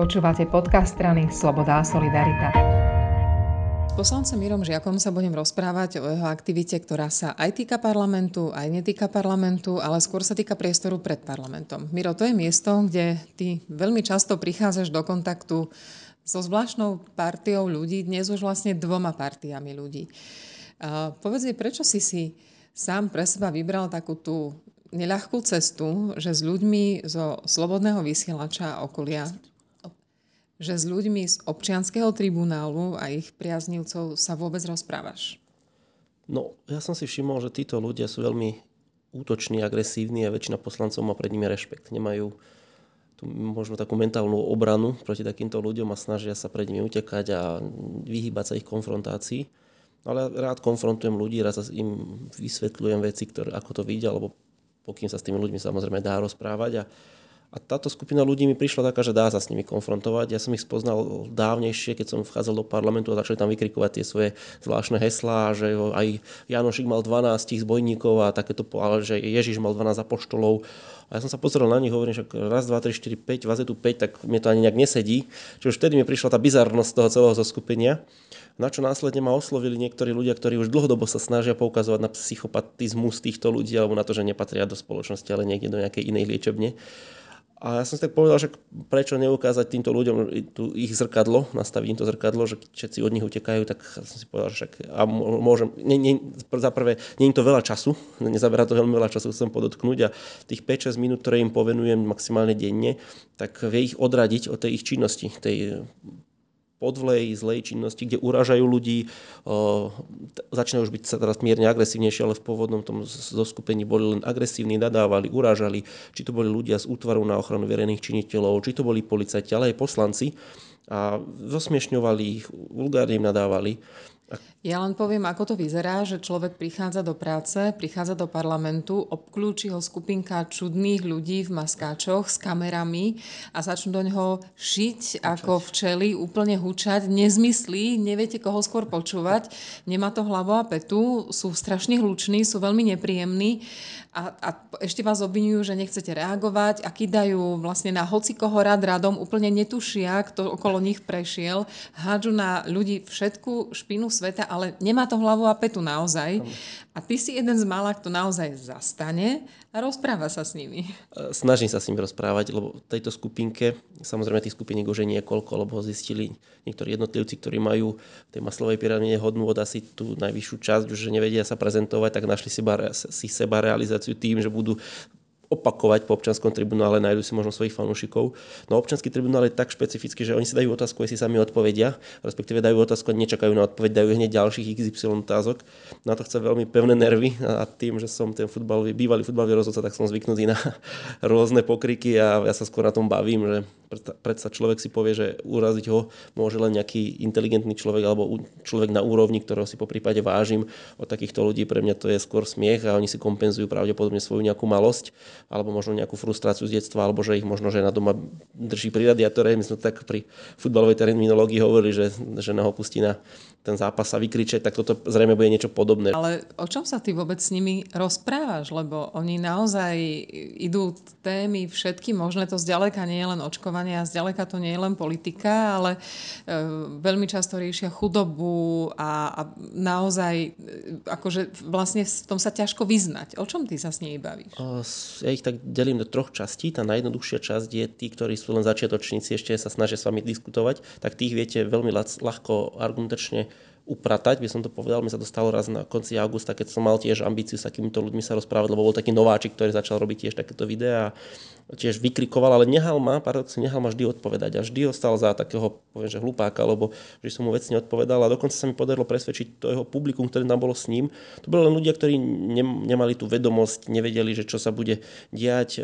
Počúvate podcast strany Sloboda a Solidarita. S poslancom Mirom Žiakom sa budem rozprávať o jeho aktivite, ktorá sa aj týka parlamentu, aj netýka parlamentu, ale skôr sa týka priestoru pred parlamentom. Miro, to je miesto, kde ty veľmi často prichádzaš do kontaktu so zvláštnou partiou ľudí, dnes už vlastne dvoma partiami ľudí. Povedz mi, prečo si si sám pre seba vybral takú tú neľahkú cestu, že s ľuďmi zo Slobodného vysielača a okolia že s ľuďmi z občianského tribunálu a ich priaznivcov sa vôbec rozprávaš? No, ja som si všimol, že títo ľudia sú veľmi útoční, agresívni a väčšina poslancov má pred nimi rešpekt. Nemajú tú možno takú mentálnu obranu proti takýmto ľuďom a snažia sa pred nimi utekať a vyhýbať sa ich konfrontácii. Ale rád konfrontujem ľudí, rád sa im vysvetľujem veci, ktoré, ako to vidia, alebo pokým sa s tými ľuďmi samozrejme dá rozprávať. A a táto skupina ľudí mi prišla taká, že dá sa s nimi konfrontovať. Ja som ich spoznal dávnejšie, keď som vchádzal do parlamentu a začali tam vykrikovať tie svoje zvláštne heslá, že aj Janošik mal 12 zbojníkov a takéto, ale že Ježiš mal 12 apoštolov. A ja som sa pozrel na nich, hovorím, že raz, dva, tri, štyri, päť, vás je tu 5, tak mne to ani nejak nesedí. Čiže už vtedy mi prišla tá bizarnosť toho celého zoskupenia. Na čo následne ma oslovili niektorí ľudia, ktorí už dlhodobo sa snažia poukazovať na psychopatizmus týchto ľudí alebo na to, že nepatria do spoločnosti, ale niekde do nejakej inej liečebne. A ja som si tak povedal, že prečo neukázať týmto ľuďom tu ich zrkadlo, nastaviť im to zrkadlo, že všetci od nich utekajú, tak som si povedal, že však, a môžem, nie, nie, za prvé, nie je to veľa času, nezaberá to veľmi veľa času, chcem podotknúť a tých 5-6 minút, ktoré im povenujem maximálne denne, tak vie ich odradiť od tej ich činnosti, tej podvlej, zlej činnosti, kde uražajú ľudí, začínajú už byť teraz mierne agresívnejšie, ale v pôvodnom tom zoskupení boli len agresívni, nadávali, urážali, či to boli ľudia z útvaru na ochranu verejných činiteľov, či to boli policajti, ale aj poslanci a zosmiešňovali ich, vulgárne im nadávali. Ja len poviem, ako to vyzerá, že človek prichádza do práce, prichádza do parlamentu, obklúči ho skupinka čudných ľudí v maskáčoch s kamerami a začnú do ňoho šiť hučať. ako včely, úplne hučať, nezmyslí, neviete koho skôr počúvať, nemá to hlavu a petu, sú strašne hluční, sú veľmi nepríjemní a, a ešte vás obvinujú, že nechcete reagovať a dajú vlastne na hoci koho rad radom, úplne netušia, kto okolo nich prešiel, hádžu na ľudí všetku špinu sveta, ale nemá to hlavu a petu naozaj. A ty si jeden z mála, kto naozaj zastane a rozpráva sa s nimi. E, snažím sa s nimi rozprávať, lebo v tejto skupinke, samozrejme tých skupiniek už je niekoľko, lebo ho zistili niektorí jednotlivci, ktorí majú v tej maslovej pyramíde hodnú od asi tú najvyššiu časť, už že nevedia sa prezentovať, tak našli si seba realizáciu tým, že budú opakovať po občanskom tribunále, nájdu si možno svojich fanúšikov. No občanský tribunál je tak špecifický, že oni si dajú otázku, si sami odpovedia, respektíve dajú otázku nečakajú na odpoveď, dajú hneď ďalších XY otázok. Na to chce veľmi pevné nervy a tým, že som ten futbalový, bývalý futbalový rozhodca, tak som zvyknutý na rôzne pokriky a ja sa skôr na tom bavím, že predsa človek si povie, že uraziť ho môže len nejaký inteligentný človek alebo človek na úrovni, ktorého si po prípade vážim. Od takýchto ľudí pre mňa to je skôr smiech a oni si kompenzujú pravdepodobne svoju nejakú malosť alebo možno nejakú frustráciu z detstva, alebo že ich možno žena doma drží pri radiátore. My sme tak pri futbalovej terminológii hovorili, že žena ho pustí na ten zápas sa vykričať, tak toto zrejme bude niečo podobné. Ale o čom sa ty vôbec s nimi rozprávaš? Lebo oni naozaj idú témy všetky možné, to zďaleka nie je len očkovanie a zďaleka to nie je len politika, ale e, veľmi často riešia chudobu a, a naozaj e, akože vlastne v tom sa ťažko vyznať. O čom ty sa s nimi bavíš? Ja ich tak delím do troch častí. Tá najjednoduchšia časť je tí, ktorí sú len začiatočníci, ešte sa snažia s vami diskutovať, tak tých viete veľmi ľahko argumentačne upratať, by som to povedal. Mi sa to stalo raz na konci augusta, keď som mal tiež ambíciu s takýmito ľuďmi sa rozprávať, lebo bol taký nováčik, ktorý začal robiť tiež takéto videá tiež vykrikoval, ale nehal ma, paradoxne nehal ma vždy odpovedať a vždy ostal za takého, poviem, že hlupáka, lebo že som mu vecne odpovedal a dokonca sa mi podarilo presvedčiť to jeho publikum, ktoré tam bolo s ním. To boli len ľudia, ktorí nemali tú vedomosť, nevedeli, že čo sa bude diať, e,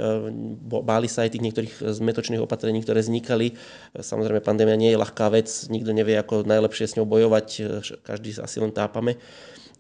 báli sa aj tých niektorých zmetočných opatrení, ktoré vznikali. Samozrejme, pandémia nie je ľahká vec, nikto nevie, ako najlepšie s ňou bojovať, e, každý asi len tápame.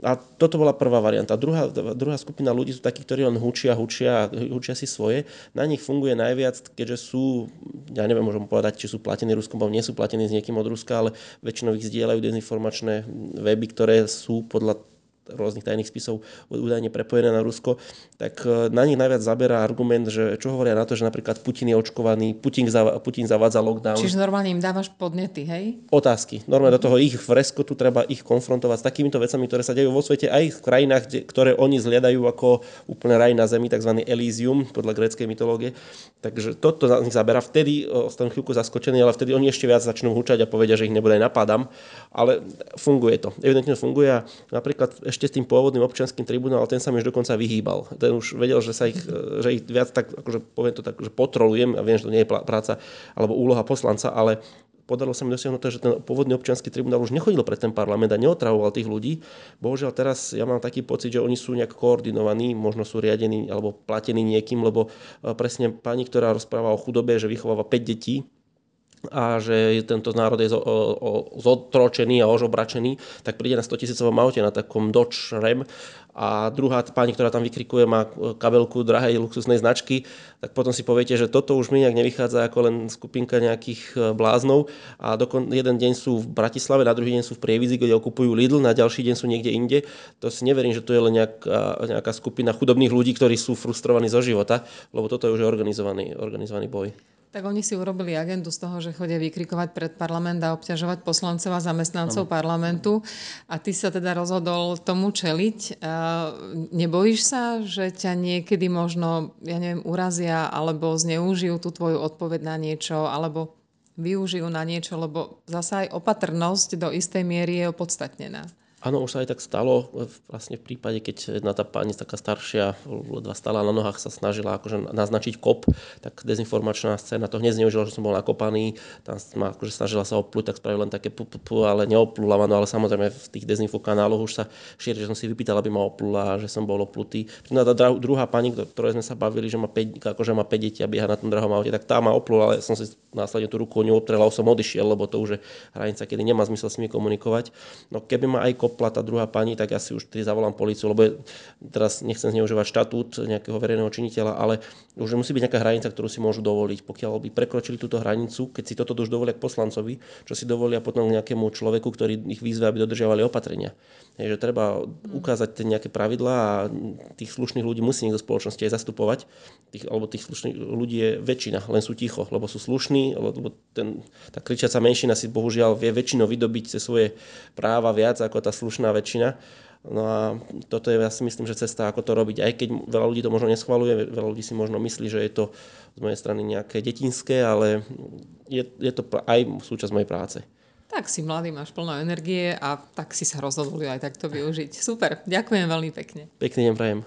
A toto bola prvá varianta. Druhá, druhá skupina ľudí sú takí, ktorí len hučia, hučia, hučia si svoje. Na nich funguje najviac, keďže sú, ja neviem, môžem povedať, či sú platení Ruskom, alebo nie sú platení s niekým od Ruska, ale väčšinou ich zdieľajú dezinformačné weby, ktoré sú podľa rôznych tajných spisov údajne prepojené na Rusko, tak e, na nich najviac zaberá argument, že čo hovoria na to, že napríklad Putin je očkovaný, Putin, zav- Putin zavádza lockdown. Čiže normálne im dávaš podnety, hej? Otázky. Normálne do toho ich fresko tu treba ich konfrontovať s takýmito vecami, ktoré sa dejú vo svete aj v krajinách, kde, ktoré oni zliadajú ako úplne raj na zemi, tzv. Elysium podľa gréckej mytológie. Takže toto za nich zabera. Vtedy ostanú chvíľku zaskočení, ale vtedy oni ešte viac začnú hučať a povedia, že ich nebude napadám. Ale funguje to. Evidentne funguje. Napríklad ešte s tým pôvodným občianským tribunálom, ten sa mi už dokonca vyhýbal. Ten už vedel, že sa ich, že ich viac tak, akože poviem to tak, že potrolujem a viem, že to nie je práca alebo úloha poslanca, ale podarilo sa mi dosiahnuť to, že ten pôvodný občianský tribunál už nechodil pred ten parlament a neotravoval tých ľudí. Bohužiaľ teraz ja mám taký pocit, že oni sú nejak koordinovaní, možno sú riadení alebo platení niekým, lebo e, presne pani, ktorá rozpráva o chudobe, že vychováva 5 detí, a že tento národ je zotročený a ožobračený, tak príde na 100 tisícovom aute na takom Dodge Ram a druhá pani, ktorá tam vykrikuje, má kabelku drahej luxusnej značky, tak potom si poviete, že toto už mi nejak nevychádza ako len skupinka nejakých e, bláznov a dokon, jeden deň sú v Bratislave, na druhý deň sú v Prievidzi, kde okupujú Lidl, na ďalší deň sú niekde inde. To si neverím, že to je len nejaká, nejaká skupina chudobných ľudí, ktorí sú frustrovaní zo života, lebo toto je už organizovaný, organizovaný boj. Tak oni si urobili agendu z toho, že chodia vykrikovať pred parlament a obťažovať poslancov a zamestnancov ano. parlamentu a ty sa teda rozhodol tomu čeliť. Nebojíš sa, že ťa niekedy možno, ja neviem, urazia alebo zneužijú tú tvoju odpoveď na niečo alebo využijú na niečo, lebo zasa aj opatrnosť do istej miery je opodstatnená. Áno, už sa aj tak stalo vlastne v prípade, keď jedna tá pani taká staršia, ledva stala na nohách, sa snažila akože naznačiť kop, tak dezinformačná scéna to hneď zneužila, že som bol nakopaný, tam ma akože snažila sa oplúť, tak spravil len také pu, ale neoplula no ale samozrejme v tých dezinfo kanáloch už sa šíri, že som si vypýtal, aby ma oplula, že som bol oplutý. No tá druhá pani, ktorej sme sa bavili, že má 5, akože má 5 detí a bieha na tom drahom aute, tak tá ma oplula, ale som si následne tú ruku neobtrela, som odišiel, lebo to už je hranica, kedy nemá zmysel s nimi komunikovať. No keby ma aj kop kopla tá druhá pani, tak ja si už tedy zavolám policiu, lebo je, teraz nechcem zneužívať štatút nejakého verejného činiteľa, ale už musí byť nejaká hranica, ktorú si môžu dovoliť. Pokiaľ by prekročili túto hranicu, keď si toto už dovolia k poslancovi, čo si dovolia potom nejakému človeku, ktorý ich vyzve, aby dodržiavali opatrenia. Je, že treba ukázať tie nejaké pravidlá a tých slušných ľudí musí niekto spoločnosti aj zastupovať. Tých, alebo tých slušných ľudí je väčšina, len sú ticho, lebo sú slušní, lebo ten, tá kričiaca menšina si bohužiaľ vie väčšinou vydobiť svoje práva viac ako tá slušná väčšina. No a toto je, ja si myslím, že cesta, ako to robiť, aj keď veľa ľudí to možno neschvaluje, veľa ľudí si možno myslí, že je to z mojej strany nejaké detinské, ale je, je to aj súčasť mojej práce. Tak si mladý, máš plno energie a tak si sa rozhodol aj takto využiť. Super, ďakujem veľmi pekne. Pekný deň prajem.